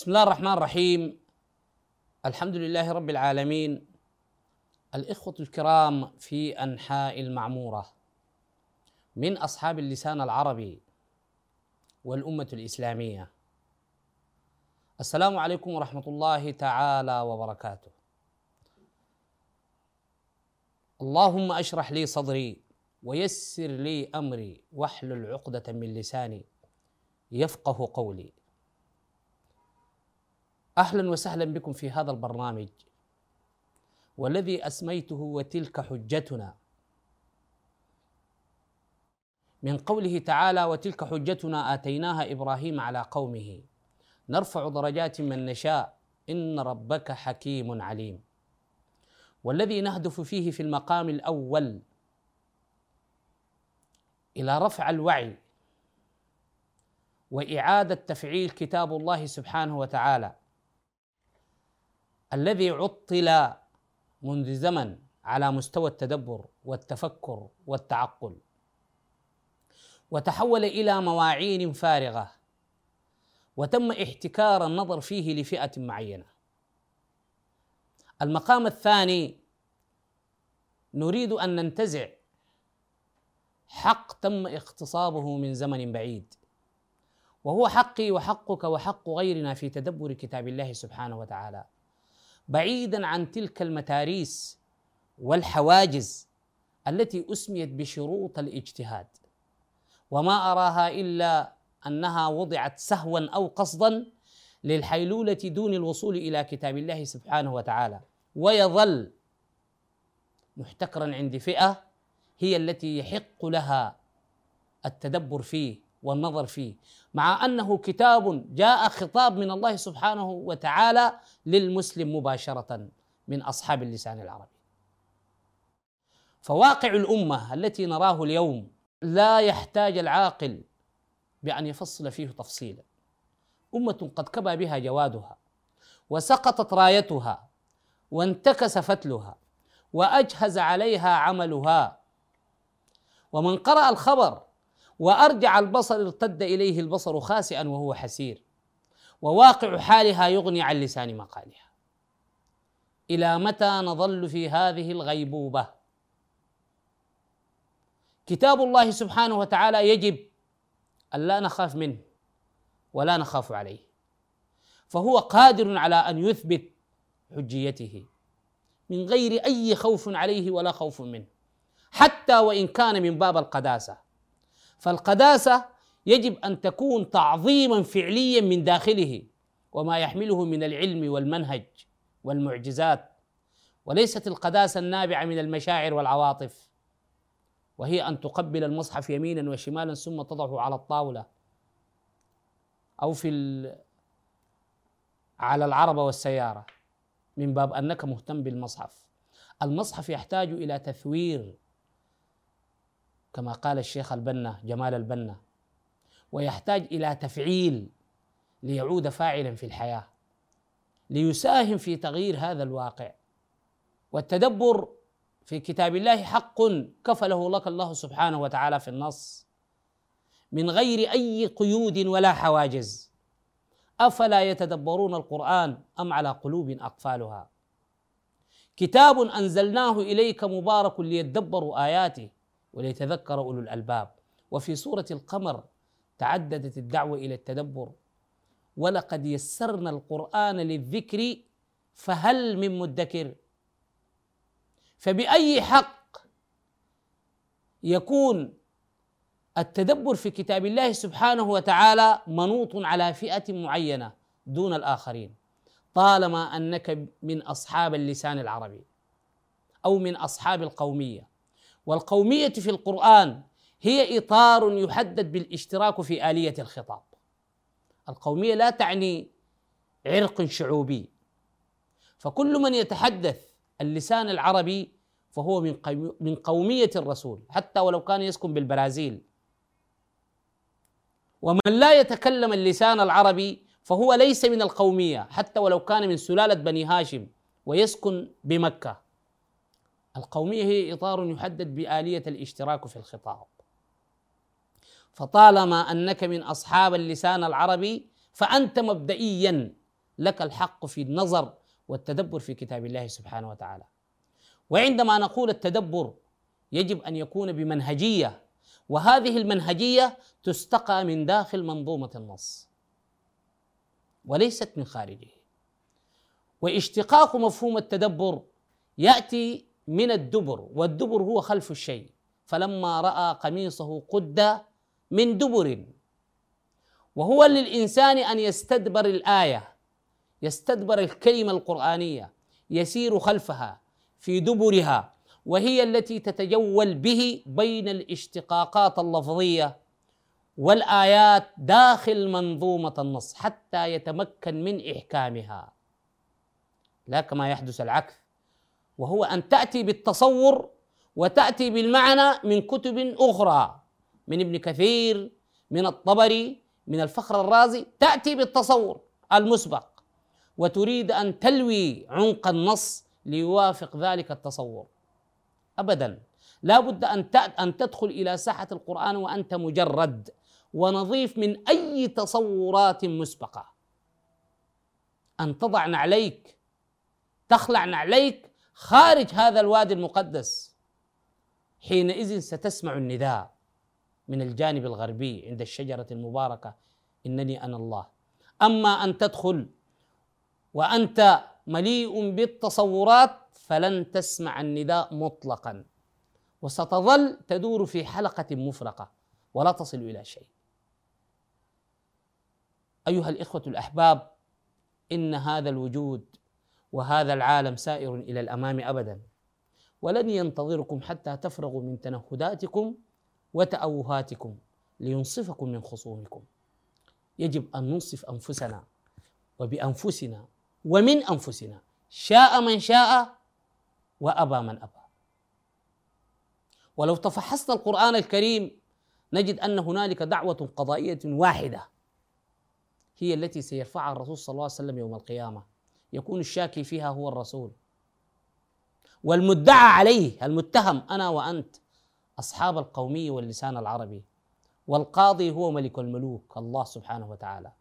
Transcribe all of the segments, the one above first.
بسم الله الرحمن الرحيم. الحمد لله رب العالمين. الإخوة الكرام في أنحاء المعمورة. من أصحاب اللسان العربي والأمة الإسلامية. السلام عليكم ورحمة الله تعالى وبركاته. اللهم أشرح لي صدري ويسر لي أمري واحلل عقدة من لساني يفقه قولي. أهلا وسهلا بكم في هذا البرنامج. والذي أسميته وتلك حجتنا. من قوله تعالى وتلك حجتنا آتيناها إبراهيم على قومه نرفع درجات من نشاء. إن ربك حكيم عليم. والذي نهدف فيه في المقام الأول. إلى رفع الوعي. وإعادة تفعيل كتاب الله سبحانه وتعالى. الذي عطل منذ زمن على مستوى التدبر والتفكر والتعقل وتحول إلى مواعين فارغة وتم احتكار النظر فيه لفئة معينة. المقام الثاني نريد أن ننتزع حق تم اغتصابه من زمن بعيد وهو حقي وحقك وحق غيرنا في تدبر كتاب الله سبحانه وتعالى. بعيدا عن تلك المتاريس والحواجز التي أسميت بشروط الاجتهاد. وما أراها إلا أنها وضعت سهوا أو قصدا للحيلولة دون الوصول إلى كتاب الله سبحانه وتعالى. ويظل محتكرا عند فئة هي التي يحق لها التدبر فيه. والنظر فيه مع أنه كتاب جاء خطاب من الله سبحانه وتعالى للمسلم مباشرة من أصحاب اللسان العربي. فواقع الأمة التي نراه اليوم لا يحتاج العاقل بأن يفصل فيه تفصيلا. أمة قد كبى بها جوادها وسقطت رايتها وانتكس فتلها وأجهز عليها عملها. ومن قرأ الخبر وأرجع البصر ارتد إليه البصر خاسئا وهو حسير. وواقع حالها يغني عن لسان مقالها. إلى متى نظل في هذه الغيبوبة؟ كتاب الله سبحانه وتعالى يجب أن لا نخاف منه ولا نخاف عليه. فهو قادر على أن يثبت حجيته. من غير أي خوف عليه ولا خوف منه. حتى وإن كان من باب القداسة. فالقداسة يجب أن تكون تعظيما فعليا من داخله وما يحمله من العلم والمنهج والمعجزات. وليست القداسة النابعة من المشاعر والعواطف وهي أن تقبل المصحف يمينا وشمالا ثم تضعه على الطاولة أو في على العربه والسيارة من باب أنك مهتم بالمصحف. المصحف يحتاج إلى تثوير كما قال الشيخ البنا جمال البنا. ويحتاج إلى تفعيل ليعود فاعلا في الحياة ليساهم في تغيير هذا الواقع. والتدبر في كتاب الله حق كفله لك الله سبحانه وتعالى في النص. من غير أي قيود ولا حواجز. أفلا يتدبرون القرآن أم على قلوب أقفالها؟ كتاب أنزلناه إليك مبارك ليدبروا آياته. وليتذكر أولو الألباب. وفي سورة القمر تعددت الدعوة إلى التدبر. ولقد يسرنا القرآن للذكر فهل من مدكر؟ فبأي حق يكون التدبر في كتاب الله سبحانه وتعالى منوط على فئة معينة دون الآخرين؟ طالما أنك من أصحاب اللسان العربي أو من أصحاب القومية. والقومية في القرآن هي إطار يحدد بالاشتراك في آلية الخطاب. القومية لا تعني عرق شعوبي. فكل من يتحدث اللسان العربي فهو من من قومية الرسول حتى ولو كان يسكن بالبرازيل. ومن لا يتكلم اللسان العربي فهو ليس من القومية حتى ولو كان من سلالة بني هاشم ويسكن بمكة. القومية هي إطار يحدد بآلية الاشتراك في الخطاب. فطالما أنك من أصحاب اللسان العربي فأنت مبدئيا لك الحق في النظر والتدبر في كتاب الله سبحانه وتعالى. وعندما نقول التدبر يجب أن يكون بمنهجية وهذه المنهجية تستقى من داخل منظومة النص وليست من خارجه. واشتقاق مفهوم التدبر يأتي من الدبر والدبر هو خلف الشيء. فلما رأى قميصه قد من دبر. وهو للإنسان أن يستدبر الآية يستدبر الكلمة القرآنية يسير خلفها في دبرها وهي التي تتجول به بين الاشتقاقات اللفظية والآيات داخل منظومة النص حتى يتمكن من إحكامها. لا كما يحدث العكس. وهو أن تأتي بالتصور وتأتي بالمعنى من كتب أخرى من ابن كثير من الطبري من الفخر الرازي تأتي بالتصور المسبق. وتريد أن تلوي عمق النص ليوافق ذلك التصور. ابدا. لا بد أن أن تدخل إلى ساحة القرآن وأنت مجرد ونظيف من أي تصورات مسبقة. أن تضع نعليك تخلع نعليك خارج هذا الوادي المقدس حينئذ ستسمع النداء من الجانب الغربي عند الشجرة المباركة إنني أنا الله. أما أن تدخل وأنت مليء بالتصورات فلن تسمع النداء مطلقا. وستظل تدور في حلقة مفرقة ولا تصل إلى شيء. أيها الإخوة الأحباب إن هذا الوجود وهذا العالم سائر إلى الأمام ابدا. ولن ينتظركم حتى تفرغوا من تنهداتكم وتأوهاتكم لينصفكم من خصومكم. يجب أن ننصف أنفسنا وبأنفسنا ومن أنفسنا. شاء من شاء وأبى من أبى. ولو تفحصنا القرآن الكريم نجد أن هنالك دعوة قضائية واحدة هي التي سيرفعها الرسول صلى الله عليه وسلم يوم القيامة. يكون الشاكي فيها هو الرسول. والمدعى عليه المتهم أنا وأنت أصحاب القوميه واللسان العربي والقاضي هو ملك الملوك الله سبحانه وتعالى.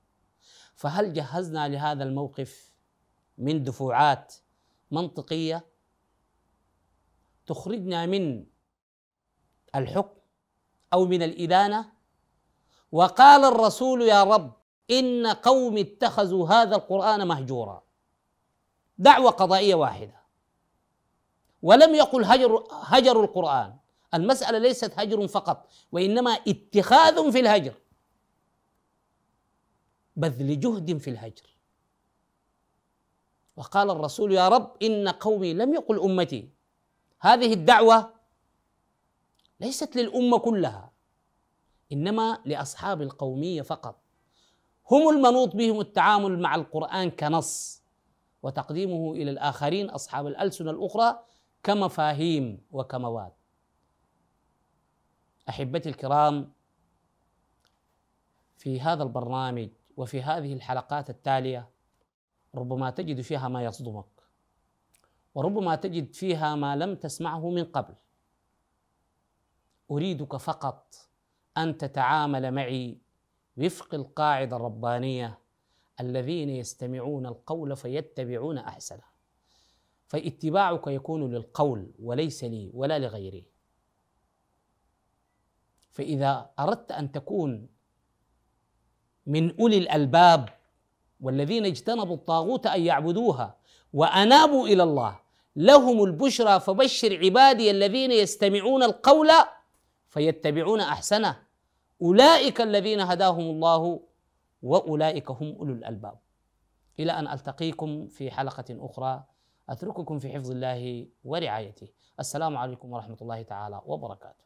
فهل جهزنا لهذا الموقف من دفوعات منطقية؟ تخرجنا من الحكم أو من الإدانة؟ وقال الرسول يا رب إن قوم اتخذوا هذا القرآن مهجورا. دعوة قضائية واحدة. ولم يقل هجر هجر القرآن. المسألة ليست هجر فقط وإنما اتخاذ في الهجر. بذل جهد في الهجر. وقال الرسول يا رب إن قومي لم يقل أمتي. هذه الدعوة ليست للأمة كلها إنما لأصحاب القومية فقط. هم المنوط بهم التعامل مع القرآن كنص. وتقديمه إلى الآخرين أصحاب الالسنه الأخرى كمفاهيم وكمواد. أحبتي الكرام في هذا البرنامج وفي هذه الحلقات التالية ربما تجد فيها ما يصدمك وربما تجد فيها ما لم تسمعه من قبل. أريدك فقط أن تتعامل معي وفق القاعدة الربانية الذين يستمعون القول فيتبعون أحسنه. فاتباعك يكون للقول وليس لي ولا لغيري. فإذا أردت أن تكون من أولي الألباب والذين اجتنبوا الطاغوت أن يعبدوها وأنابوا إلى الله لهم البشرى فبشر عبادي الذين يستمعون القول فيتبعون أحسنه. أولئك الذين هداهم الله وأولئك هم أولو الألباب. إلى أن ألتقيكم في حلقة أخرى أترككم في حفظ الله ورعايته. السلام عليكم ورحمة الله تعالى وبركاته.